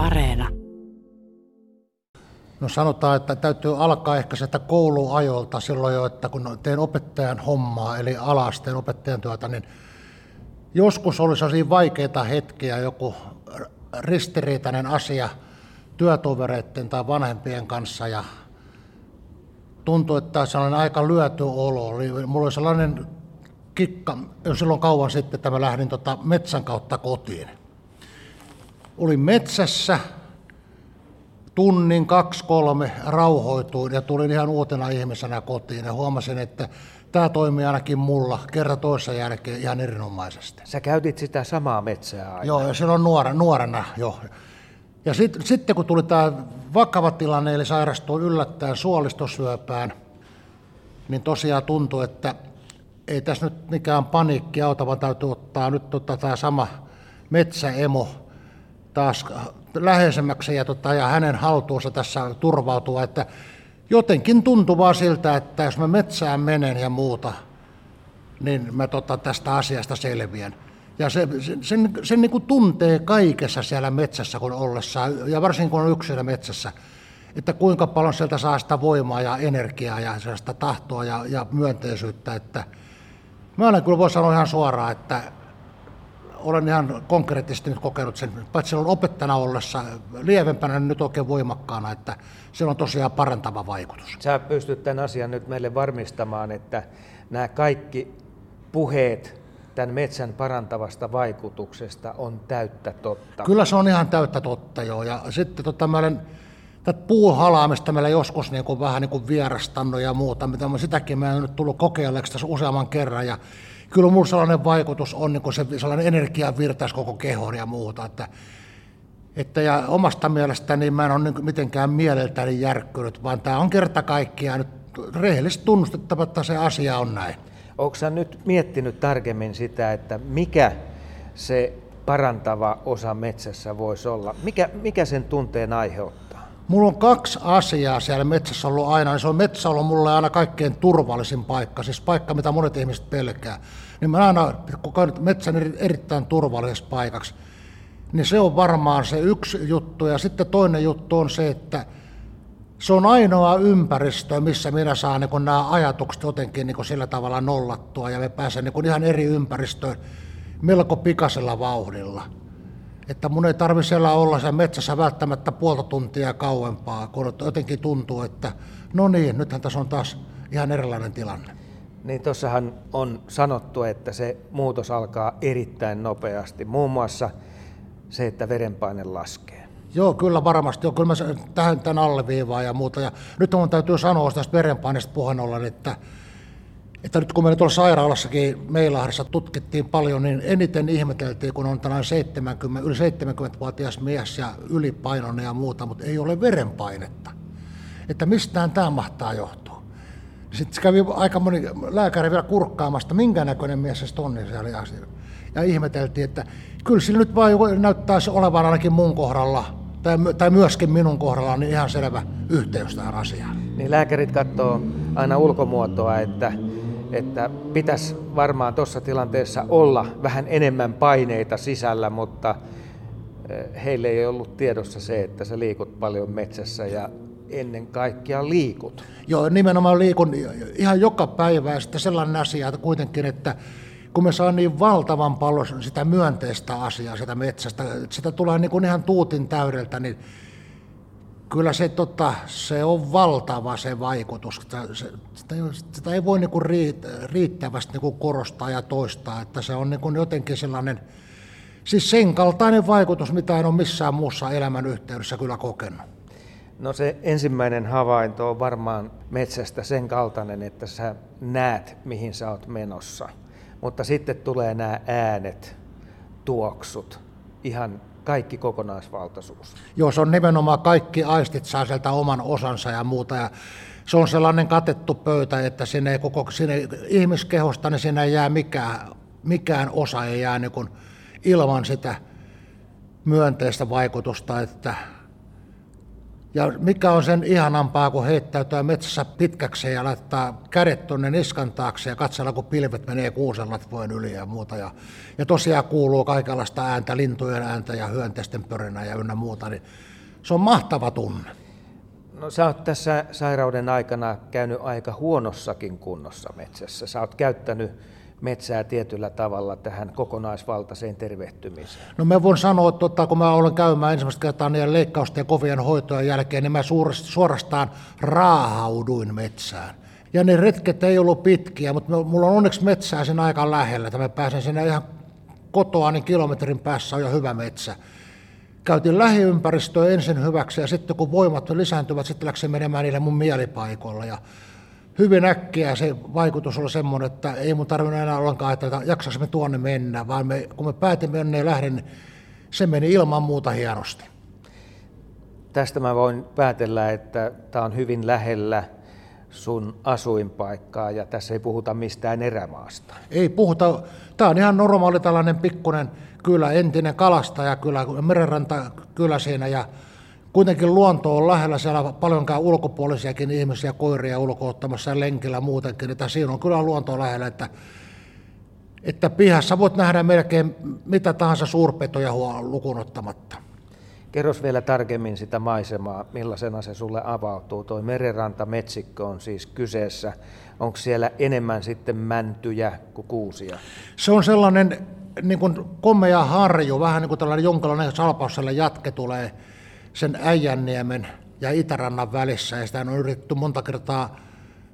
Areena. No sanotaan, että täytyy alkaa ehkä sieltä kouluajolta silloin jo, että kun teen opettajan hommaa, eli alasteen opettajan työtä, niin joskus oli sellaisia vaikeita hetkiä, joku ristiriitainen asia työtovereiden tai vanhempien kanssa ja tuntui, että sellainen aika lyöty olo. Oli, mulla oli sellainen kikka jo silloin kauan sitten, että mä lähdin tota metsän kautta kotiin. Olin metsässä, tunnin, kaksi, kolme, rauhoituin ja tulin ihan uutena ihmisenä kotiin ja huomasin, että tämä toimii ainakin mulla kerta toisen jälkeen ihan erinomaisesti. Sä käytit sitä samaa metsää aina. Joo, ja silloin nuora, nuorena jo. Ja sit, sitten kun tuli tämä vakava tilanne, eli sairastuin yllättäen suolistosyöpään, niin tosiaan tuntui, että ei tässä nyt mikään paniikki auta, vaan täytyy ottaa nyt tota, tämä sama metsäemo taas läheisemmäksi ja, tota, ja hänen haltuunsa tässä turvautua, että jotenkin tuntuu vaan siltä, että jos mä metsään menen ja muuta, niin mä tota, tästä asiasta selviän. Ja se, sen, sen niin kuin tuntee kaikessa siellä metsässä, kun ollessa, ja varsinkin kun on yksilö metsässä, että kuinka paljon sieltä saa sitä voimaa ja energiaa ja sellaista tahtoa ja, ja myönteisyyttä. Että mä olen kyllä voi sanoa ihan suoraan, että olen ihan konkreettisesti nyt kokenut sen, paitsi silloin opettajana ollessa lievempänä, niin nyt oikein voimakkaana, että se on tosiaan parantava vaikutus. Sä pystyt tämän asian nyt meille varmistamaan, että nämä kaikki puheet tämän metsän parantavasta vaikutuksesta on täyttä totta. Kyllä se on ihan täyttä totta, joo. Ja sitten tota, mä olen tätä puuhalaamista meillä joskus niin kuin, vähän niin kuin vierastannut ja muuta, mitä mä sitäkin mä olen nyt tullut kokeilleeksi tässä useamman kerran. Ja kyllä mulla sellainen vaikutus on, niin kuin se sellainen energia virtaisi koko kehoon ja muuta. Että, että ja omasta mielestäni niin mä en ole niin mitenkään mieleltäni järkkynyt, vaan tämä on kerta kaikkiaan nyt rehellisesti tunnustettava, että se asia on näin. Sä nyt miettinyt tarkemmin sitä, että mikä se parantava osa metsässä voisi olla? Mikä, mikä sen tunteen aiheuttaa? Mulla on kaksi asiaa siellä metsässä ollut aina. Se on metsä ollut mulle aina kaikkein turvallisin paikka, siis paikka, mitä monet ihmiset pelkää. Niin mä aina koen metsän erittäin turvallisessa paikaksi. Niin se on varmaan se yksi juttu. Ja sitten toinen juttu on se, että se on ainoa ympäristö, missä minä saan niin nämä ajatukset jotenkin niin sillä tavalla nollattua ja me pääsen niin ihan eri ympäristöön melko pikaisella vauhdilla. Että mun ei tarvitse siellä olla siellä metsässä välttämättä puolta tuntia kauempaa, kun jotenkin tuntuu, että no niin, nythän tässä on taas ihan erilainen tilanne. Niin tuossahan on sanottu, että se muutos alkaa erittäin nopeasti. Muun muassa se, että verenpaine laskee. Joo, kyllä varmasti. Joo, kyllä mä tähän tämän alleviivaan ja muuta. Ja nyt on täytyy sanoa tästä verenpaineesta puheen ollen, että, että nyt kun me tuolla sairaalassakin Meilahdessa tutkittiin paljon, niin eniten ihmeteltiin, kun on tällainen 70, yli 70-vuotias mies ja ylipainoinen ja muuta, mutta ei ole verenpainetta. Että mistään tämä mahtaa johtua. Sitten kävi aika moni lääkäri vielä kurkkaamasta, minkä näköinen mies se on, niin se oli asia. Ja ihmeteltiin, että kyllä sillä nyt vain näyttäisi olevan ainakin mun kohdalla tai, tai myöskin minun kohdalla niin ihan selvä yhteys tähän asiaan. Niin lääkärit katsoo aina ulkomuotoa, että, että pitäisi varmaan tuossa tilanteessa olla vähän enemmän paineita sisällä, mutta eh, heille ei ollut tiedossa se, että sä liikut paljon metsässä ja ennen kaikkea liikut. Joo, nimenomaan liikun ihan joka päivä ja sellainen asia että kuitenkin, että kun me saa niin valtavan paljon sitä myönteistä asiaa sitä metsästä, sitä tulee niin kuin ihan tuutin täydeltä, niin kyllä se, tota, se on valtava se vaikutus. Sitä, sitä, sitä ei voi niin kuin riittävästi niin kuin korostaa ja toistaa, että se on niin kuin jotenkin sellainen, siis sen kaltainen vaikutus, mitä en ole missään muussa elämän yhteydessä kyllä kokenut. No se ensimmäinen havainto on varmaan metsästä sen kaltainen, että sä näet, mihin sä oot menossa – mutta sitten tulee nämä äänet, tuoksut, ihan kaikki kokonaisvaltaisuus. Joo, se on nimenomaan kaikki aistit saa sieltä oman osansa ja muuta. Ja se on sellainen katettu pöytä, että sinne koko, sinne ihmiskehosta niin sinne ei jää mikään, mikään osa, ei jää niin ilman sitä myönteistä vaikutusta, että Ja mikä on sen ihanampaa, kun heittäytyy metsässä pitkäkseen ja laittaa kädet tuonne niskan taakse ja katsella, kun pilvet menee kuusenlatvojen yli ja muuta. Ja, ja tosiaan kuuluu kaikenlaista ääntä, lintujen ääntä ja hyönteisten pörinää ja ynnä muuta. Niin se on mahtava tunne. No sä oot tässä sairauden aikana käynyt aika huonossakin kunnossa metsässä. Sä oot käyttänyt metsää tietyllä tavalla tähän kokonaisvaltaiseen tervehtymiseen? No mä voin sanoa, että tota, kun mä olen käymään ensimmäistä kertaa niiden leikkausten ja kovien hoitojen jälkeen, niin mä suorastaan raahauduin metsään. Ja ne retket ei ollut pitkiä, mutta mulla on onneksi metsää sen aika lähellä, että mä pääsen sinne ihan kotoa, niin kilometrin päässä on jo hyvä metsä. Käytiin lähiympäristöä ensin hyväksi ja sitten kun voimat lisääntyvät, sitten läksin menemään niille mun mielipaikoilla. Ja hyvin äkkiä se vaikutus oli semmoinen, että ei mun tarvinnut enää ollenkaan, että jaksaisimme tuonne mennä, vaan me, kun me päätimme jonne lähden, niin se meni ilman muuta hienosti. Tästä mä voin päätellä, että tämä on hyvin lähellä sun asuinpaikkaa ja tässä ei puhuta mistään erämaasta. Ei puhuta, tämä on ihan normaali tällainen pikkunen kylä, entinen kalastaja kyllä, merenranta kyllä siinä ja kuitenkin luonto on lähellä, siellä on paljonkaan ulkopuolisiakin ihmisiä, koiria ulkoottamassa lenkillä muutenkin, että siinä on kyllä luonto lähellä, että, että pihassa voit nähdä melkein mitä tahansa suurpetoja lukuun ottamatta. Kerros vielä tarkemmin sitä maisemaa, millaisena se sulle avautuu. Tuo merenranta metsikkö on siis kyseessä. Onko siellä enemmän sitten mäntyjä kuin kuusia? Se on sellainen niin kuin komea harju, vähän niin kuin tällainen jonkinlainen salpausselle jatke tulee sen Äijänniemen ja Itärannan välissä, ja sitä on yritetty monta kertaa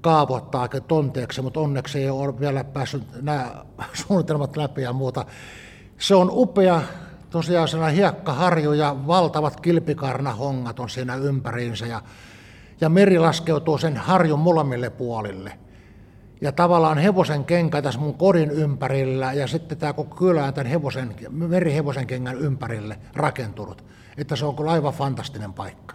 kaavoittaa tonteeksi, mutta onneksi ei ole vielä päässyt nämä suunnitelmat läpi ja muuta. Se on upea, tosiaan sellainen hiekkaharju ja valtavat kilpikarnahongat on siinä ympäriinsä, ja, ja meri laskeutuu sen harjun molemmille puolille. Ja tavallaan hevosen kenkä tässä mun kodin ympärillä ja sitten tämä koko kylä on tämän hevosen, merihevosen kengän ympärille rakentunut että se on kyllä aivan fantastinen paikka.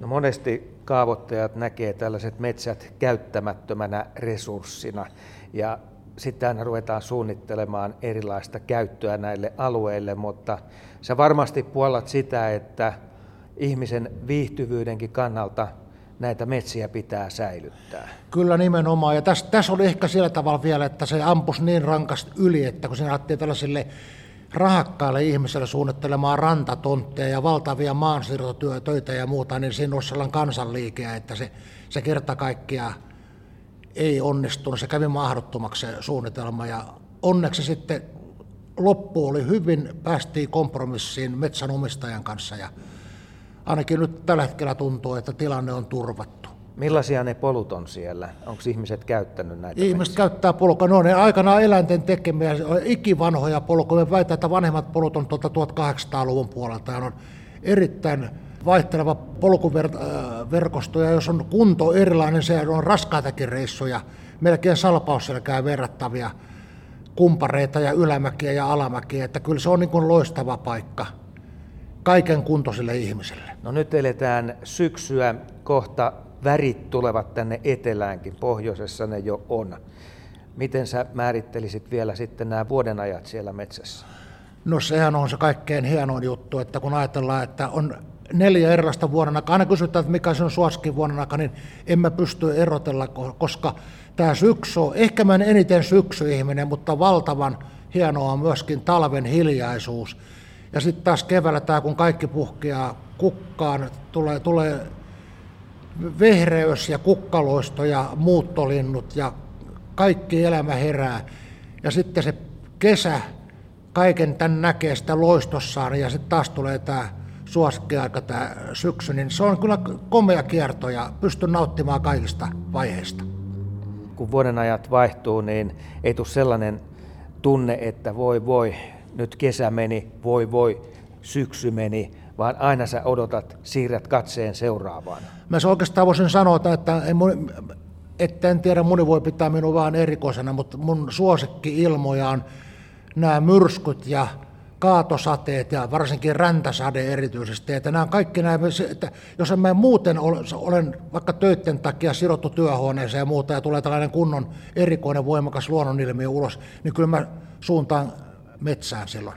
No monesti kaavoittajat näkee tällaiset metsät käyttämättömänä resurssina ja sitten ruvetaan suunnittelemaan erilaista käyttöä näille alueille, mutta sä varmasti puolat sitä, että ihmisen viihtyvyydenkin kannalta näitä metsiä pitää säilyttää. Kyllä nimenomaan, ja tässä, tässä oli ehkä sillä tavalla vielä, että se ampus niin rankasti yli, että kun siinä alettiin tällaisille rahakkaille ihmisille suunnittelemaan rantatontteja ja valtavia maansiirtotöitä ja muuta, niin siinä olisi sellainen kansanliike, että se, se kerta kaikkiaan ei onnistunut. Se kävi mahdottomaksi se suunnitelma ja onneksi sitten loppu oli hyvin, päästiin kompromissiin metsänomistajan kanssa ja ainakin nyt tällä hetkellä tuntuu, että tilanne on turvattu. Millaisia ne polut on siellä? Onko ihmiset käyttänyt näitä? Ihmiset metsiä? käyttää polkuja. Ne on ne aikanaan eläinten tekemiä, ikivanhoja polkuja. Me väitän, että vanhemmat polut on tuolta 1800-luvun puolelta ja on erittäin vaihteleva polkuverkosto. Ja jos on kunto erilainen, se on raskaitakin reissuja, melkein salpausselkää verrattavia kumpareita ja ylämäkiä ja alamäkiä. Että kyllä se on niin kuin loistava paikka kaiken kuntoisille ihmisille. No nyt eletään syksyä kohta värit tulevat tänne eteläänkin, pohjoisessa ne jo on. Miten sä määrittelisit vielä sitten nämä vuodenajat siellä metsässä? No sehän on se kaikkein hienoin juttu, että kun ajatellaan, että on neljä erilaista vuodenaikaa, aina kysytään, että mikä se on suosikin vuodenaika, niin en mä pysty erotella, koska tämä syksy on, ehkä mä en eniten syksyihminen, mutta valtavan hienoa on myöskin talven hiljaisuus. Ja sitten taas keväällä tämä, kun kaikki puhkeaa kukkaan, tulee, tulee vehreys ja kukkaloisto ja muuttolinnut ja kaikki elämä herää. Ja sitten se kesä, kaiken tämän näkee sitä loistossaan ja sitten taas tulee tämä suosikkiaika, tämä syksy, niin se on kyllä komea kierto ja pystyn nauttimaan kaikista vaiheista. Kun vuoden ajat vaihtuu, niin ei tule sellainen tunne, että voi voi, nyt kesä meni, voi voi, syksy meni, vaan aina sä odotat, siirrät katseen seuraavaan. Mä oikeastaan voisin sanoa, että en, että en tiedä, moni voi pitää minua vaan erikoisena, mutta mun suosikki-ilmoja on nämä myrskyt ja kaatosateet ja varsinkin räntäsade erityisesti. Että nämä kaikki nämä, että jos en mä muuten ole, olen vaikka töiden takia sidottu työhuoneeseen ja muuta ja tulee tällainen kunnon erikoinen voimakas luonnonilmiö ulos, niin kyllä mä suuntaan metsään silloin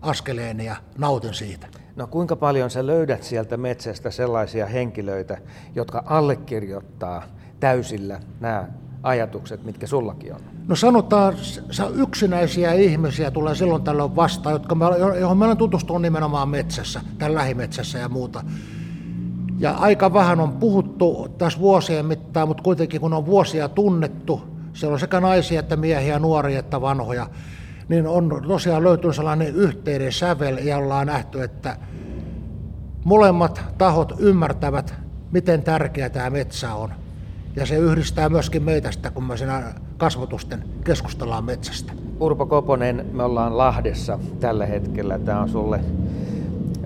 askeleeni ja nautin siitä. No kuinka paljon sä löydät sieltä metsästä sellaisia henkilöitä, jotka allekirjoittaa täysillä nämä ajatukset, mitkä sullakin on? No sanotaan, yksinäisiä ihmisiä tulee silloin tällöin vastaan, jotka me, johon me olen tutustunut nimenomaan metsässä, tai lähimetsässä ja muuta. Ja aika vähän on puhuttu tässä vuosien mittaan, mutta kuitenkin kun on vuosia tunnettu, siellä on sekä naisia että miehiä, nuoria että vanhoja, niin on tosiaan löytynyt sellainen yhteinen sävel ja ollaan nähty, että molemmat tahot ymmärtävät, miten tärkeä tämä metsä on. Ja se yhdistää myöskin meitä sitä, kun me siinä kasvotusten keskustellaan metsästä. Urpo Koponen, me ollaan Lahdessa tällä hetkellä. Tämä on sulle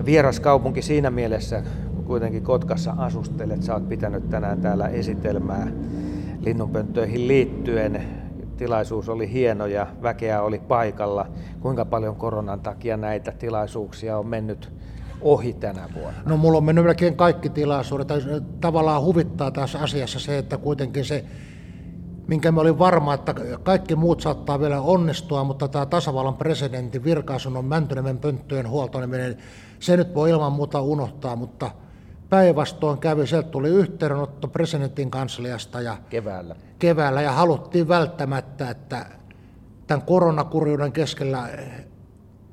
vieras kaupunki siinä mielessä, kuitenkin Kotkassa asustelet. Sä oot pitänyt tänään täällä esitelmää linnunpönttöihin liittyen. Tilaisuus oli hieno ja väkeä oli paikalla. Kuinka paljon koronan takia näitä tilaisuuksia on mennyt ohi tänä vuonna? No mulla on mennyt melkein kaikki tilaisuudet. Tavallaan huvittaa tässä asiassa se, että kuitenkin se, minkä me olin varma, että kaikki muut saattaa vielä onnistua, mutta tämä tasavallan presidentin virkaasunnon Mäntynemen pönttöjen huoltoneminen, se nyt voi ilman muuta unohtaa, mutta päinvastoin kävi, sieltä tuli yhteydenotto presidentin kansliasta ja keväällä. keväällä ja haluttiin välttämättä, että tämän koronakurjuuden keskellä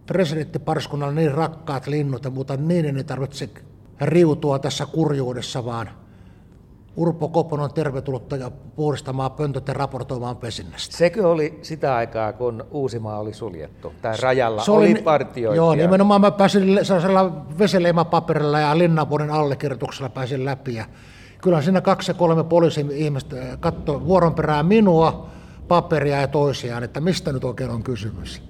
presidenttipariskunnalla niin rakkaat linnut ja muuta, niin ei tarvitse riutua tässä kurjuudessa, vaan Urpo Koponen on tervetullut puhdistamaan pöntöt ja raportoimaan pesinnästä. Sekö oli sitä aikaa, kun Uusimaa oli suljettu? Tai rajalla se oli, oli partiointia? Joo, nimenomaan mä pääsin sellaisella vesileimapaperilla ja linnavuoden allekirjoituksella pääsin läpi. Ja kyllä siinä kaksi ja kolme poliisi-ihmistä katsoi vuoron perään minua, paperia ja toisiaan, että mistä nyt oikein on kysymys.